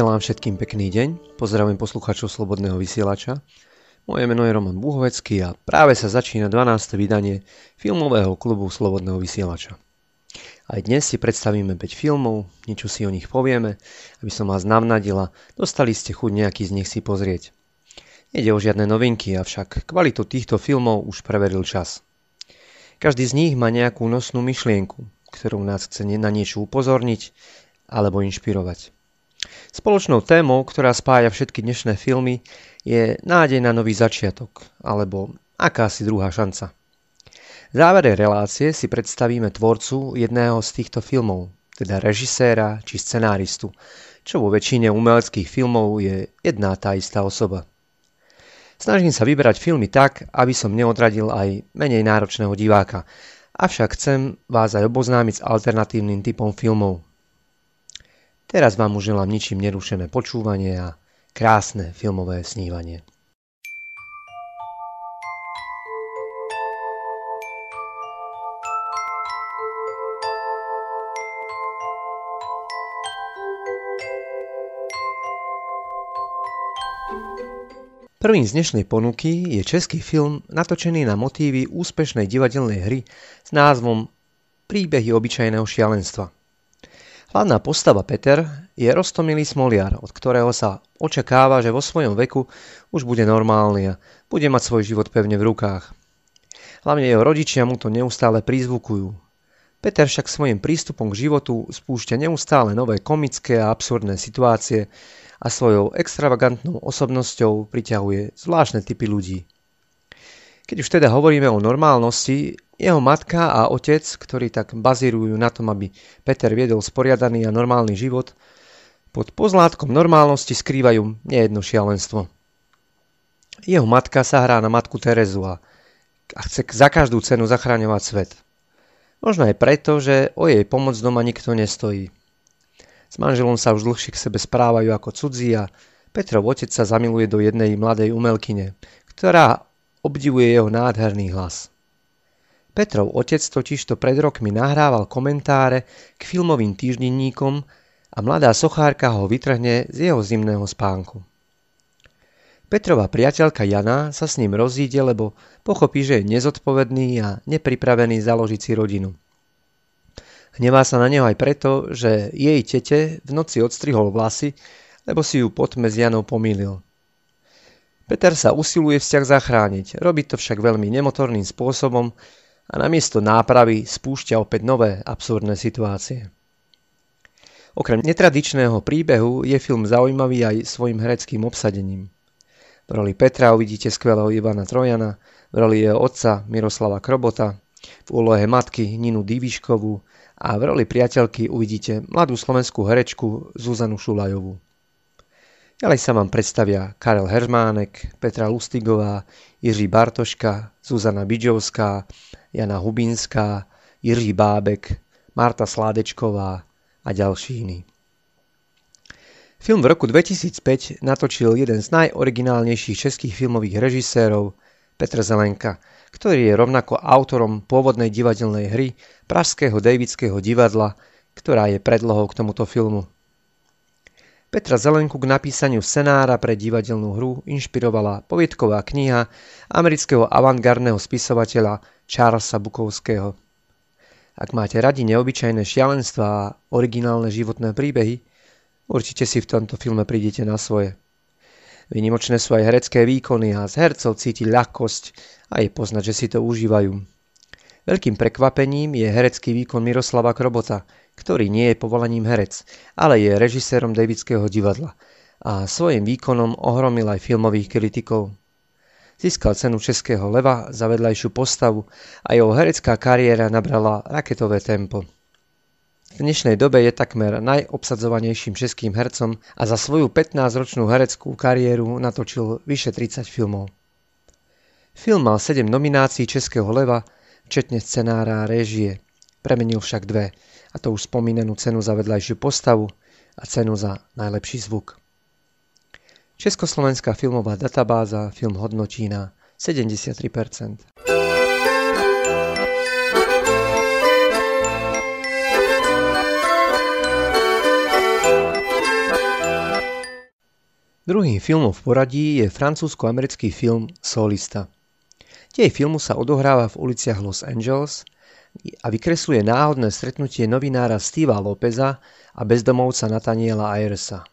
Želám všetkým pekný deň, pozdravujem poslucháčov Slobodného vysielača. Moje meno je Roman Buhovecký a práve sa začína 12. vydanie filmového klubu Slobodného vysielača. Aj dnes si predstavíme 5 filmov, niečo si o nich povieme, aby som vás navnadila, dostali ste chuť nejaký z nich si pozrieť. Nede o žiadne novinky, avšak kvalitu týchto filmov už preveril čas. Každý z nich má nejakú nosnú myšlienku, ktorou nás chce na niečo upozorniť alebo inšpirovať. Spoločnou témou, ktorá spája všetky dnešné filmy, je nádej na nový začiatok, alebo akási druhá šanca. V závere relácie si predstavíme tvorcu jedného z týchto filmov, teda režiséra či scenáristu, čo vo väčšine umeleckých filmov je jedna tá istá osoba. Snažím sa vyberať filmy tak, aby som neodradil aj menej náročného diváka, avšak chcem vás aj oboznámiť s alternatívnym typom filmov, Teraz vám už želám ničím nerušené počúvanie a krásne filmové snívanie. Prvým z dnešnej ponuky je český film natočený na motívy úspešnej divadelnej hry s názvom Príbehy obyčajného šialenstva – Hlavná postava Peter je roztomilý smoliar, od ktorého sa očakáva, že vo svojom veku už bude normálny a bude mať svoj život pevne v rukách. Hlavne jeho rodičia mu to neustále prizvukujú. Peter však svojim prístupom k životu spúšťa neustále nové komické a absurdné situácie a svojou extravagantnou osobnosťou priťahuje zvláštne typy ľudí. Keď už teda hovoríme o normálnosti, jeho matka a otec, ktorí tak bazírujú na tom, aby Peter viedol sporiadaný a normálny život, pod pozlátkom normálnosti skrývajú nejedno šialenstvo. Jeho matka sa hrá na matku Terezu a, chce za každú cenu zachráňovať svet. Možno aj preto, že o jej pomoc doma nikto nestojí. S manželom sa už dlhšie k sebe správajú ako cudzí a Petrov otec sa zamiluje do jednej mladej umelkyne, ktorá obdivuje jeho nádherný hlas. Petrov otec totižto pred rokmi nahrával komentáre k filmovým týždenníkom a mladá sochárka ho vytrhne z jeho zimného spánku. Petrova priateľka Jana sa s ním rozíde, lebo pochopí, že je nezodpovedný a nepripravený založiť si rodinu. Hnevá sa na neho aj preto, že jej tete v noci odstrihol vlasy, lebo si ju tme s Janou pomýlil. Peter sa usiluje vzťah zachrániť, robí to však veľmi nemotorným spôsobom, a namiesto nápravy spúšťa opäť nové absurdné situácie. Okrem netradičného príbehu je film zaujímavý aj svojim hereckým obsadením. V roli Petra uvidíte skvelého Ivana Trojana, v roli jeho otca Miroslava Krobota, v úlohe matky Ninu Diviškovú a v roli priateľky uvidíte mladú slovenskú herečku Zuzanu Šulajovú. Ďalej sa vám predstavia Karel Hermánek, Petra Lustigová, Jiří Bartoška, Zuzana Bidžovská, Jana Hubinská, Jiří Bábek, Marta Sládečková a ďalší iní. Film v roku 2005 natočil jeden z najoriginálnejších českých filmových režisérov Petr Zelenka, ktorý je rovnako autorom pôvodnej divadelnej hry Pražského Davidského divadla, ktorá je predlohou k tomuto filmu. Petra Zelenku k napísaniu scenára pre divadelnú hru inšpirovala poviedková kniha amerického avantgardného spisovateľa Charlesa Bukovského. Ak máte radi neobyčajné šialenstva a originálne životné príbehy, určite si v tomto filme prídete na svoje. Vynimočné sú aj herecké výkony a z hercov cíti ľahkosť a je poznať, že si to užívajú. Veľkým prekvapením je herecký výkon Miroslava Krobota – ktorý nie je povolaním herec, ale je režisérom Davidského divadla a svojim výkonom ohromil aj filmových kritikov. Získal cenu Českého leva za vedľajšiu postavu a jeho herecká kariéra nabrala raketové tempo. V dnešnej dobe je takmer najobsadzovanejším českým hercom a za svoju 15-ročnú hereckú kariéru natočil vyše 30 filmov. Film mal 7 nominácií Českého leva, včetne scenára a réžie. Premenil však dve – a to už spomínanú cenu za vedľajšiu postavu a cenu za najlepší zvuk. Československá filmová databáza film hodnotí na 73%. Druhým filmom v poradí je francúzsko-americký film Solista. Dej filmu sa odohráva v uliciach Los Angeles a vykresluje náhodné stretnutie novinára Steva Lópeza a bezdomovca Nataniela Ayersa,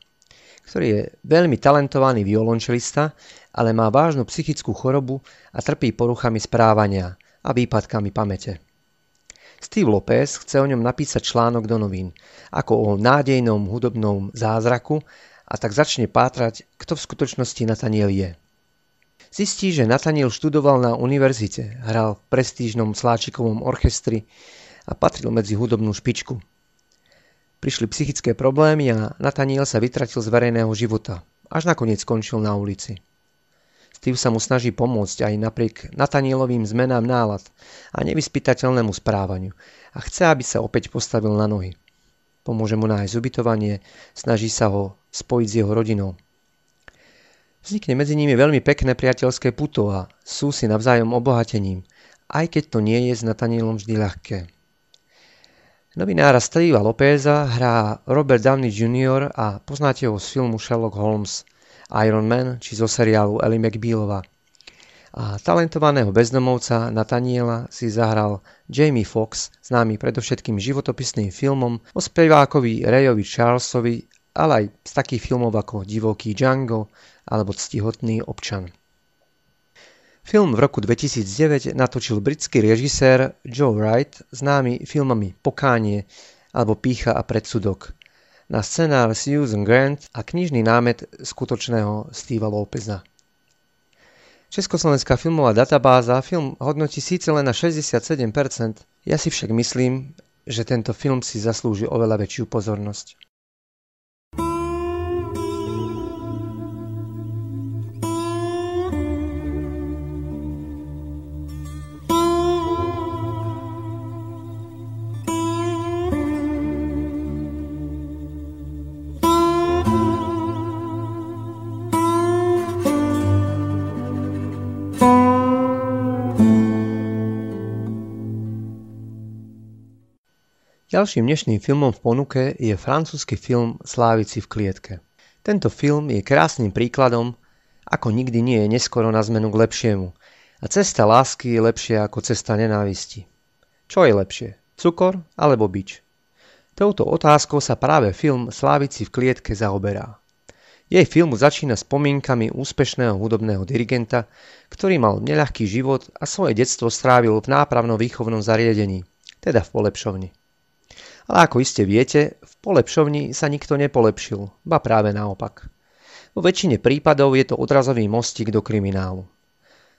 ktorý je veľmi talentovaný violončelista, ale má vážnu psychickú chorobu a trpí poruchami správania a výpadkami pamäte. Steve Lopez chce o ňom napísať článok do novín, ako o nádejnom hudobnom zázraku a tak začne pátrať, kto v skutočnosti Nataniel je. Zistí, že Nataniel študoval na univerzite, hral v prestížnom sláčikovom orchestri a patril medzi hudobnú špičku. Prišli psychické problémy a Nataniel sa vytratil z verejného života, až nakoniec skončil na ulici. Steve sa mu snaží pomôcť aj napriek Natanielovým zmenám nálad a nevyspytateľnému správaniu a chce, aby sa opäť postavil na nohy. Pomôže mu nájsť ubytovanie, snaží sa ho spojiť s jeho rodinou. Vznikne medzi nimi veľmi pekné priateľské puto a sú si navzájom obohatením, aj keď to nie je s Natanielom vždy ľahké. Novinára Stevea Lopeza hrá Robert Downey Jr. a poznáte ho z filmu Sherlock Holmes, Iron Man či zo seriálu Ellie McBealová. A talentovaného bezdomovca Nataniela si zahral Jamie Foxx, známy predovšetkým životopisným filmom o spevákovi Rayovi Charlesovi ale aj z takých filmov ako Divoký Django alebo Ctihotný občan. Film v roku 2009 natočil britský režisér Joe Wright, známy filmami Pokánie alebo Pícha a predsudok, na scenár Susan Grant a knižný námet skutočného Steva Lopeza. Československá filmová databáza film hodnotí síce len na 67%, ja si však myslím, že tento film si zaslúži oveľa väčšiu pozornosť. Ďalším dnešným filmom v ponuke je francúzsky film Slávici v klietke. Tento film je krásnym príkladom, ako nikdy nie je neskoro na zmenu k lepšiemu. A cesta lásky je lepšia ako cesta nenávisti. Čo je lepšie? Cukor alebo bič? Touto otázkou sa práve film Slávici v klietke zaoberá. Jej filmu začína spomienkami úspešného hudobného dirigenta, ktorý mal neľahký život a svoje detstvo strávil v nápravnom výchovnom zariadení, teda v polepšovni. Ale ako iste viete, v polepšovni sa nikto nepolepšil, ba práve naopak. Vo väčšine prípadov je to odrazový mostík do kriminálu.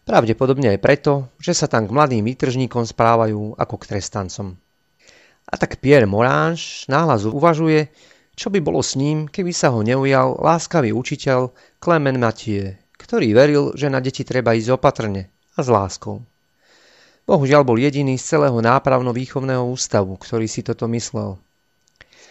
Pravdepodobne aj preto, že sa tam k mladým výtržníkom správajú ako k trestancom. A tak Pierre Morange náhlas uvažuje, čo by bolo s ním, keby sa ho neujal láskavý učiteľ Clement Mathieu, ktorý veril, že na deti treba ísť opatrne a s láskou. Bohužiaľ bol jediný z celého nápravno-výchovného ústavu, ktorý si toto myslel.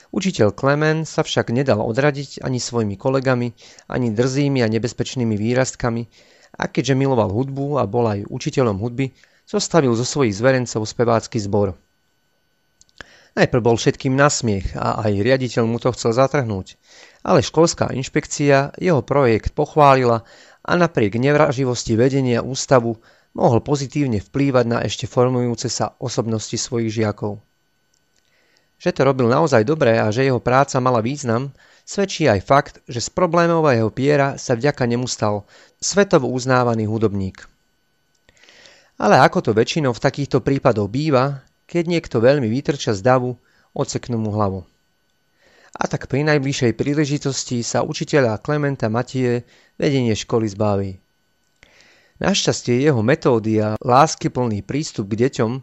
Učiteľ Klemen sa však nedal odradiť ani svojimi kolegami, ani drzými a nebezpečnými výrastkami a keďže miloval hudbu a bol aj učiteľom hudby, zostavil zo svojich zverencov spevácky zbor. Najprv bol všetkým nasmiech a aj riaditeľ mu to chcel zatrhnúť, ale školská inšpekcia jeho projekt pochválila a napriek nevraživosti vedenia ústavu mohol pozitívne vplývať na ešte formujúce sa osobnosti svojich žiakov. Že to robil naozaj dobre a že jeho práca mala význam, svedčí aj fakt, že z problémového piera sa vďaka nemu stal svetovo uznávaný hudobník. Ale ako to väčšinou v takýchto prípadoch býva, keď niekto veľmi vytrča z davu, odseknú mu hlavu. A tak pri najbližšej príležitosti sa učiteľa Klementa Matie vedenie školy zbaví. Našťastie jeho metódy a láskyplný prístup k deťom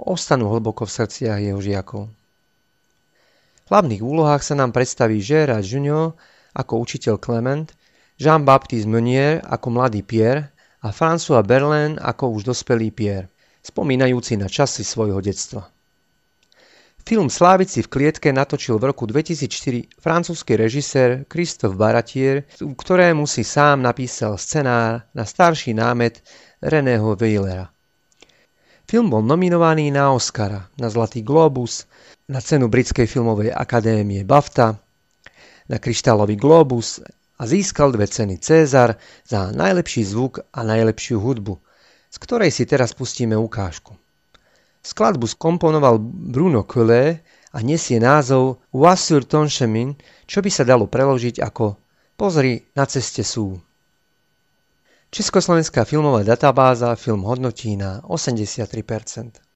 ostanú hlboko v srdciach jeho žiakov. V hlavných úlohách sa nám predstaví Gérard Junior ako učiteľ Clement, Jean-Baptiste Meunier ako mladý Pierre a François Berlin ako už dospelý Pierre, spomínajúci na časy svojho detstva. Film Slávici v klietke natočil v roku 2004 francúzsky režisér Christophe Baratier, ktorému si sám napísal scenár na starší námet Reného Weilera. Film bol nominovaný na Oscara, na Zlatý globus, na cenu Britskej filmovej akadémie BAFTA, na Kryštálový globus a získal dve ceny César za najlepší zvuk a najlepšiu hudbu, z ktorej si teraz pustíme ukážku. Skladbu skomponoval Bruno Collet a nesie názov Wasur ton čo by sa dalo preložiť ako Pozri, na ceste sú. Československá filmová databáza film hodnotí na 83%.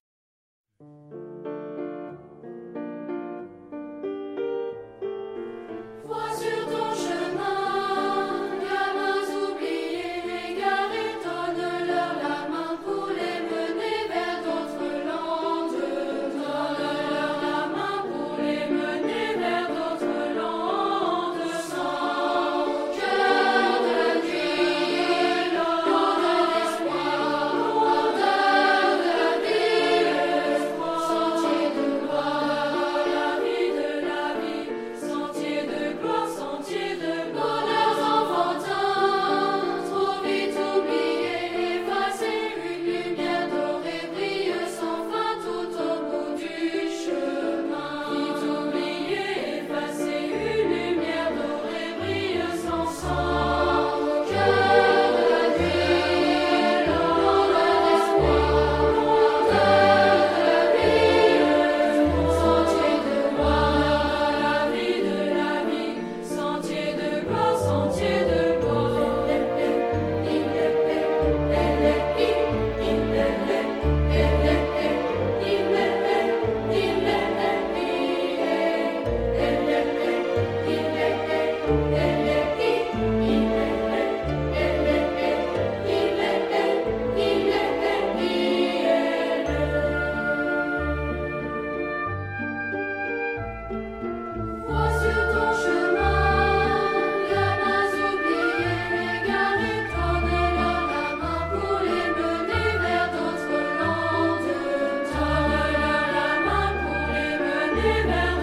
him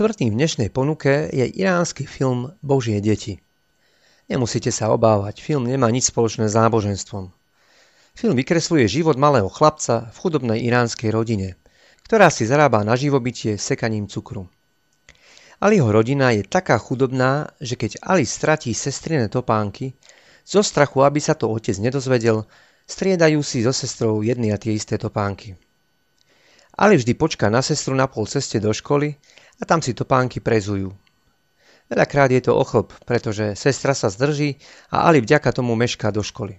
Štvrtým v dnešnej ponuke je iránsky film Božie deti. Nemusíte sa obávať, film nemá nič spoločné s náboženstvom. Film vykresluje život malého chlapca v chudobnej iránskej rodine, ktorá si zarába na živobytie sekaním cukru. Aliho rodina je taká chudobná, že keď Ali stratí sestriné topánky, zo strachu, aby sa to otec nedozvedel, striedajú si so sestrou jedny a tie isté topánky. Ali vždy počká na sestru na pol ceste do školy a tam si topánky prezujú. Veľakrát je to ochlb, pretože sestra sa zdrží a Ali vďaka tomu mešká do školy.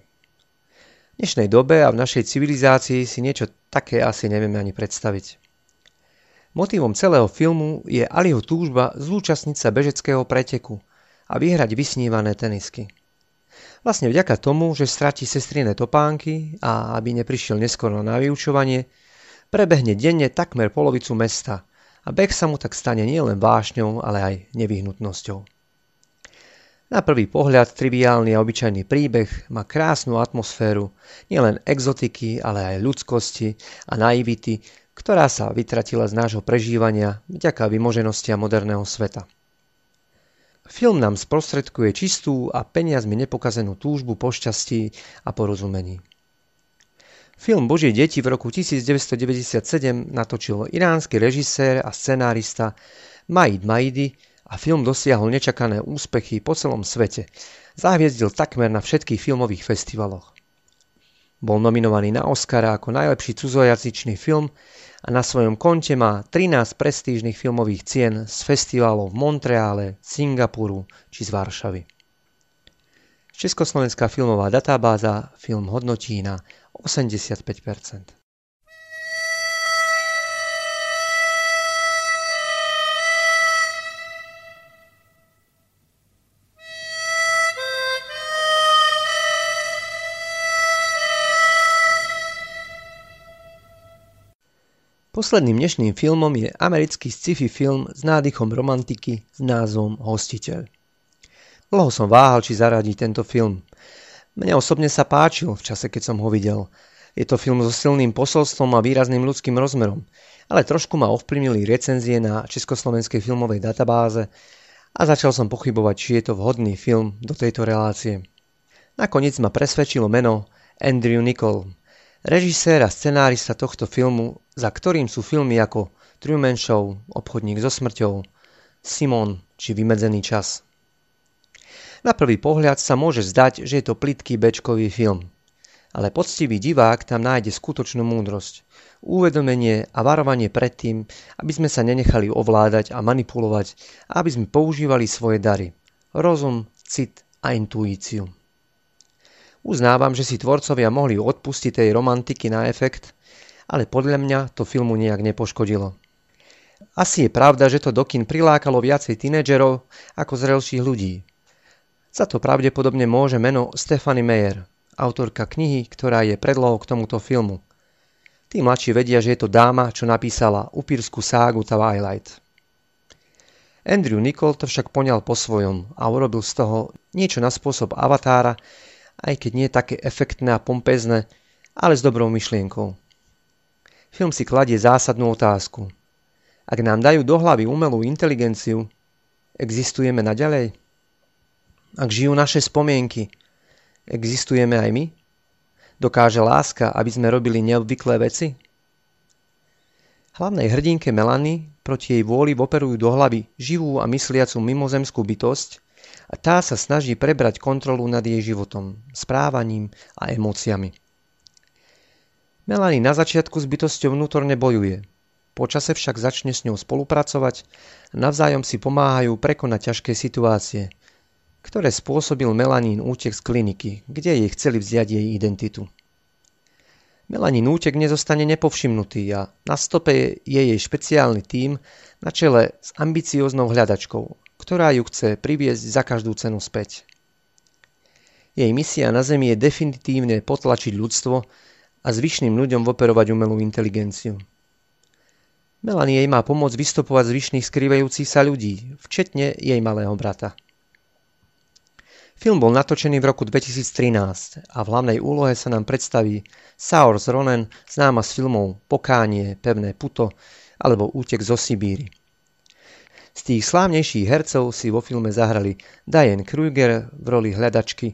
V dnešnej dobe a v našej civilizácii si niečo také asi nevieme ani predstaviť. Motívom celého filmu je Aliho túžba zúčastniť sa bežeckého preteku a vyhrať vysnívané tenisky. Vlastne vďaka tomu, že stratí sestriné topánky a aby neprišiel neskoro na vyučovanie, prebehne denne takmer polovicu mesta a beh sa mu tak stane nielen vášňou, ale aj nevyhnutnosťou. Na prvý pohľad triviálny a obyčajný príbeh má krásnu atmosféru nielen exotiky, ale aj ľudskosti a naivity, ktorá sa vytratila z nášho prežívania vďaka vymoženostiam moderného sveta. Film nám sprostredkuje čistú a peniazmi nepokazenú túžbu po šťastí a porozumení. Film Božie deti v roku 1997 natočil iránsky režisér a scenárista Maid Maidi a film dosiahol nečakané úspechy po celom svete. Zahviezdil takmer na všetkých filmových festivaloch. Bol nominovaný na Oscara ako najlepší cudzojazyčný film a na svojom konte má 13 prestížnych filmových cien z festivalov v Montreále, Singapuru či z Varšavy. Československá filmová databáza film hodnotí na 85% Posledným dnešným filmom je americký sci-fi film s nádychom romantiky s názvom Hostiteľ. Dlho som váhal, či zaradiť tento film. Mne osobne sa páčil v čase, keď som ho videl. Je to film so silným posolstvom a výrazným ľudským rozmerom, ale trošku ma ovplyvnili recenzie na Československej filmovej databáze a začal som pochybovať, či je to vhodný film do tejto relácie. Nakoniec ma presvedčilo meno Andrew Nicol, Režisér a scenárista tohto filmu, za ktorým sú filmy ako Truman Show, Obchodník so smrťou, Simon či Vymedzený čas. Na prvý pohľad sa môže zdať, že je to plitký bečkový film. Ale poctivý divák tam nájde skutočnú múdrosť, uvedomenie a varovanie pred tým, aby sme sa nenechali ovládať a manipulovať aby sme používali svoje dary. Rozum, cit a intuíciu. Uznávam, že si tvorcovia mohli odpustiť tej romantiky na efekt, ale podľa mňa to filmu nejak nepoškodilo. Asi je pravda, že to do kin prilákalo viacej tínedžerov ako zrelších ľudí. Za to pravdepodobne môže meno Stephanie Meyer, autorka knihy, ktorá je predlohou k tomuto filmu. Tí mladší vedia, že je to dáma, čo napísala upírskú ságu Twilight. Andrew Nicol to však poňal po svojom a urobil z toho niečo na spôsob avatára, aj keď nie také efektné a pompezné, ale s dobrou myšlienkou. Film si kladie zásadnú otázku. Ak nám dajú do hlavy umelú inteligenciu, existujeme naďalej? Ak žijú naše spomienky, existujeme aj my? Dokáže láska, aby sme robili neobvyklé veci? Hlavnej hrdinke Melany proti jej vôli operujú do hlavy živú a mysliacu mimozemskú bytosť, a tá sa snaží prebrať kontrolu nad jej životom, správaním a emóciami. Melanie na začiatku s bytosťou vnútorne bojuje. Počase však začne s ňou spolupracovať navzájom si pomáhajú prekonať ťažké situácie, ktoré spôsobil Melanín útek z kliniky, kde jej chceli vziať jej identitu. Melanín útek nezostane nepovšimnutý a na stope je jej špeciálny tím na čele s ambicióznou hľadačkou, ktorá ju chce priviesť za každú cenu späť. Jej misia na Zemi je definitívne potlačiť ľudstvo a zvyšným ľuďom operovať umelú inteligenciu. Melanie jej má pomôcť vystopovať zvyšných skrývajúcich sa ľudí, včetne jej malého brata. Film bol natočený v roku 2013 a v hlavnej úlohe sa nám predstaví Saoirse Ronan, známa z filmov Pokánie, Pevné puto alebo Útek zo Sibíry. Z tých slávnejších hercov si vo filme zahrali Diane Kruger v roli hľadačky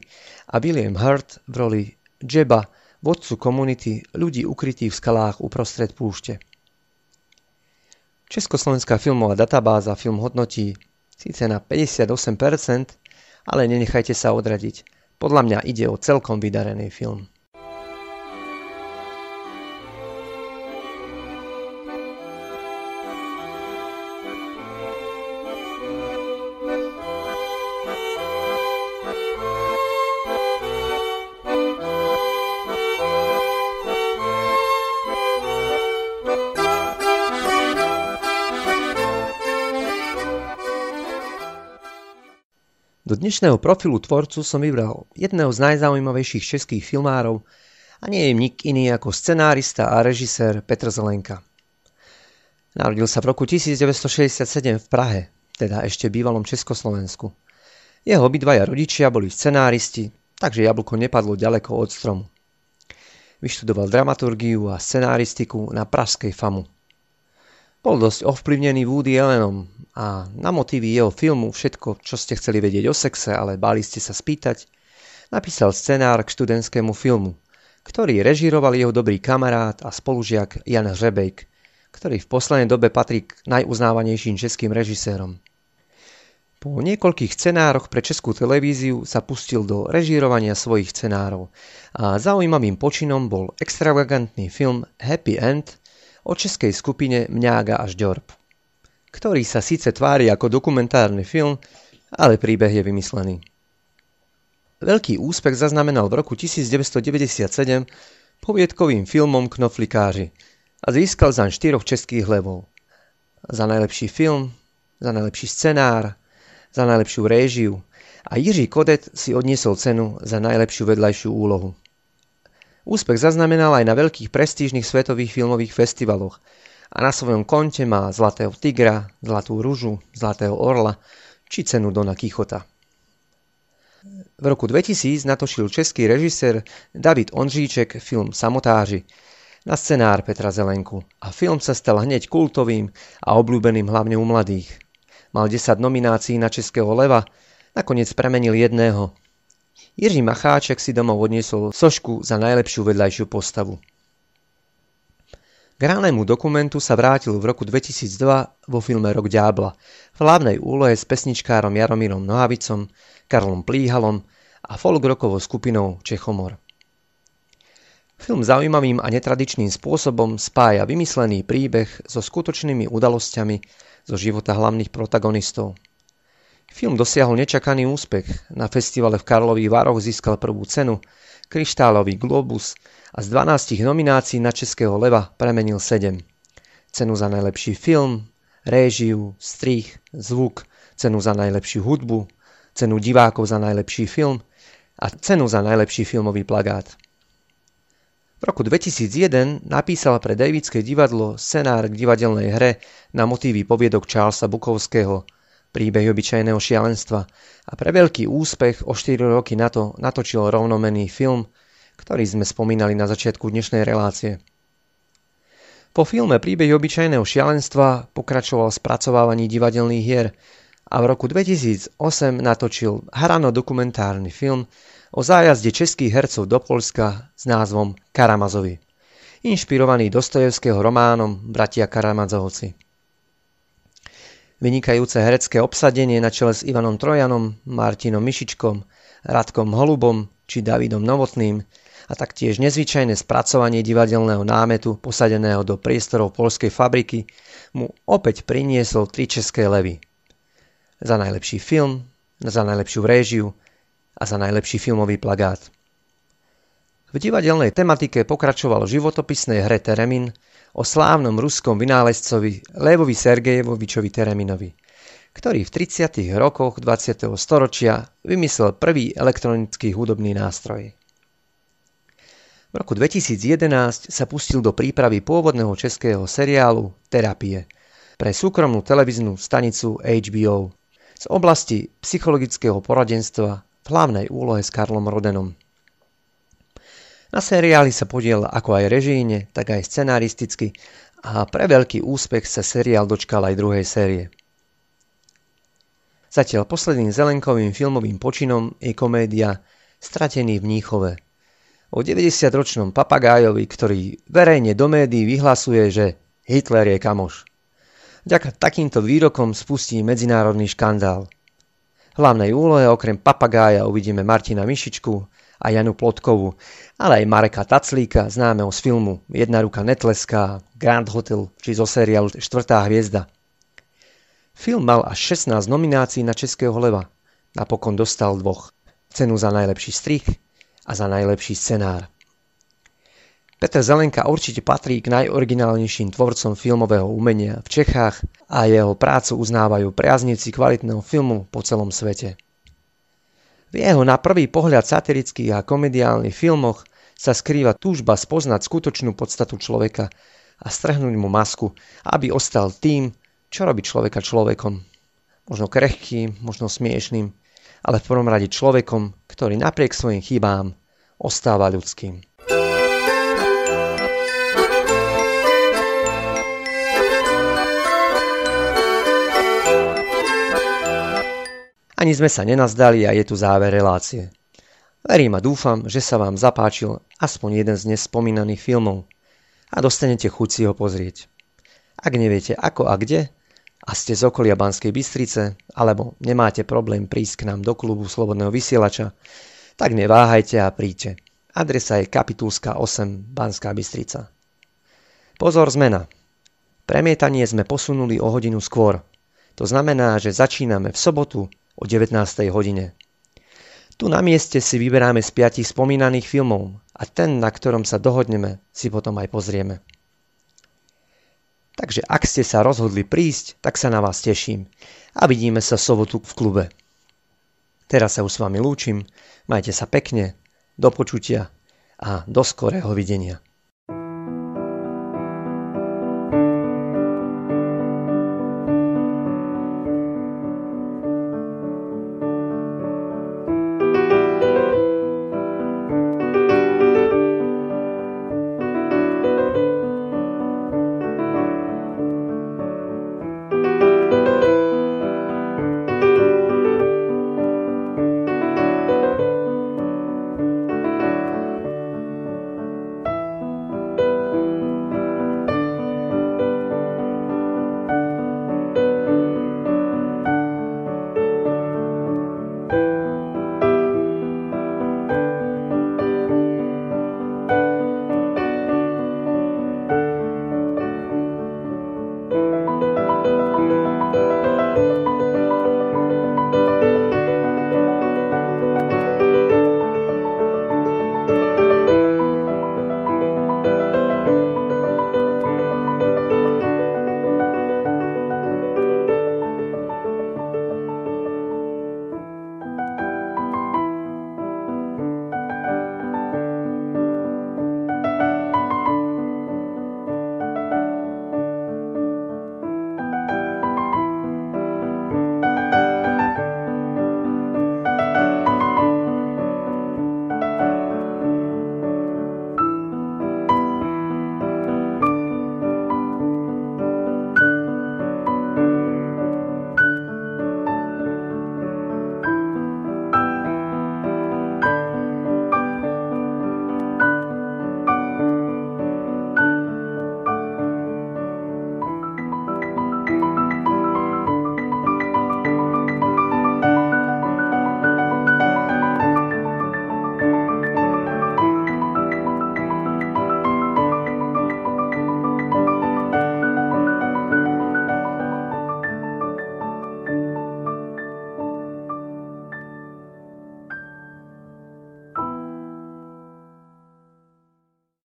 a William Hurt v roli Jeba, vodcu komunity ľudí ukrytých v skalách uprostred púšte. Československá filmová databáza film hodnotí síce na 58%, ale nenechajte sa odradiť. Podľa mňa ide o celkom vydarený film. Dnešného profilu tvorcu som vybral jedného z najzaujímavejších českých filmárov a nie je nik iný ako scenárista a režisér Petr Zelenka. Narodil sa v roku 1967 v Prahe, teda ešte bývalom Československu. Jeho obidvaja rodičia boli scenáristi, takže jablko nepadlo ďaleko od stromu. Vyštudoval dramaturgiu a scenáristiku na pražskej FAMu. Bol dosť ovplyvnený Woody Allenom a na motívy jeho filmu Všetko, čo ste chceli vedieť o sexe, ale báli ste sa spýtať, napísal scenár k študentskému filmu, ktorý režíroval jeho dobrý kamarát a spolužiak Jan Hřebejk, ktorý v poslednej dobe patrí k najuznávanejším českým režisérom. Po niekoľkých scenároch pre českú televíziu sa pustil do režírovania svojich scenárov a zaujímavým počinom bol extravagantný film Happy End o českej skupine Mňága až Ďorb, ktorý sa síce tvári ako dokumentárny film, ale príbeh je vymyslený. Veľký úspech zaznamenal v roku 1997 poviedkovým filmom Knoflikáři a získal zaň štyroch českých levov. Za najlepší film, za najlepší scenár, za najlepšiu réžiu a Jiří Kodet si odniesol cenu za najlepšiu vedľajšiu úlohu. Úspech zaznamenal aj na veľkých prestížnych svetových filmových festivaloch a na svojom konte má Zlatého tigra, Zlatú ružu, Zlatého orla či cenu Dona Kichota. V roku 2000 natočil český režisér David Ondříček film Samotáři na scenár Petra Zelenku a film sa stal hneď kultovým a obľúbeným hlavne u mladých. Mal 10 nominácií na Českého leva, nakoniec premenil jedného Jiří Macháček si domov odniesol sošku za najlepšiu vedľajšiu postavu. K ranému dokumentu sa vrátil v roku 2002 vo filme Rok ďábla v hlavnej úlohe s pesničkárom Jaromírom Nohavicom, Karlom Plíhalom a folkrokovou skupinou Čechomor. Film zaujímavým a netradičným spôsobom spája vymyslený príbeh so skutočnými udalosťami zo života hlavných protagonistov – Film dosiahol nečakaný úspech. Na festivale v Karlových Vároch získal prvú cenu, kryštálový globus a z 12 nominácií na Českého leva premenil 7. Cenu za najlepší film, réžiu, strich, zvuk, cenu za najlepšiu hudbu, cenu divákov za najlepší film a cenu za najlepší filmový plagát. V roku 2001 napísal pre Davidské divadlo scenár k divadelnej hre na motívy poviedok Charlesa Bukovského – príbeh obyčajného šialenstva a pre veľký úspech o 4 roky na to natočil rovnomenný film, ktorý sme spomínali na začiatku dnešnej relácie. Po filme Príbeh obyčajného šialenstva pokračoval spracovávaní divadelných hier a v roku 2008 natočil hrano-dokumentárny film o zájazde českých hercov do Polska s názvom Karamazovi, inšpirovaný Dostojevského románom Bratia Karamazovci. Vynikajúce herecké obsadenie na čele s Ivanom Trojanom, Martinom Mišičkom, Radkom Holubom či Davidom Novotným a taktiež nezvyčajné spracovanie divadelného námetu posadeného do priestorov polskej fabriky mu opäť priniesol tri české levy. Za najlepší film, za najlepšiu réžiu a za najlepší filmový plagát. V divadelnej tematike pokračoval životopisnej hre Teremin, o slávnom ruskom vynálezcovi Levovi Sergejevovičovi Tereminovi, ktorý v 30. rokoch 20. storočia vymyslel prvý elektronický hudobný nástroj. V roku 2011 sa pustil do prípravy pôvodného českého seriálu Terapie pre súkromnú televíznu stanicu HBO z oblasti psychologického poradenstva v hlavnej úlohe s Karlom Rodenom. Na seriáli sa podiel ako aj režíne, tak aj scenaristicky a pre veľký úspech sa seriál dočkal aj druhej série. Zatiaľ posledným zelenkovým filmovým počinom je komédia Stratený v Níchove. O 90-ročnom papagájovi, ktorý verejne do médií vyhlasuje, že Hitler je kamoš. Vďaka takýmto výrokom spustí medzinárodný škandál. V hlavnej úlohe okrem papagája uvidíme Martina Mišičku, a Janu Plotkovu, ale aj Mareka Taclíka, známeho z filmu Jedna ruka netleská, Grand Hotel či zo seriálu Štvrtá hviezda. Film mal až 16 nominácií na Českého leva. Napokon dostal dvoch. Cenu za najlepší strich a za najlepší scenár. Peter Zelenka určite patrí k najoriginálnejším tvorcom filmového umenia v Čechách a jeho prácu uznávajú priaznivci kvalitného filmu po celom svete. V jeho na prvý pohľad satirických a komediálnych filmoch sa skrýva túžba spoznať skutočnú podstatu človeka a strhnúť mu masku, aby ostal tým, čo robí človeka človekom. Možno krehkým, možno smiešným, ale v prvom rade človekom, ktorý napriek svojim chybám ostáva ľudským. Ani sme sa nenazdali a je tu záver relácie. Verím a dúfam, že sa vám zapáčil aspoň jeden z dnes spomínaných filmov a dostanete chuť si ho pozrieť. Ak neviete ako a kde a ste z okolia Banskej Bystrice alebo nemáte problém prísť k nám do klubu Slobodného vysielača, tak neváhajte a príďte. Adresa je Kapitulská 8 Banská Bystrica. Pozor zmena. Premietanie sme posunuli o hodinu skôr. To znamená, že začíname v sobotu o 19. hodine. Tu na mieste si vyberáme z piatich spomínaných filmov a ten, na ktorom sa dohodneme, si potom aj pozrieme. Takže ak ste sa rozhodli prísť, tak sa na vás teším a vidíme sa sobotu v klube. Teraz sa už s vami lúčim, majte sa pekne, do počutia a do skorého videnia.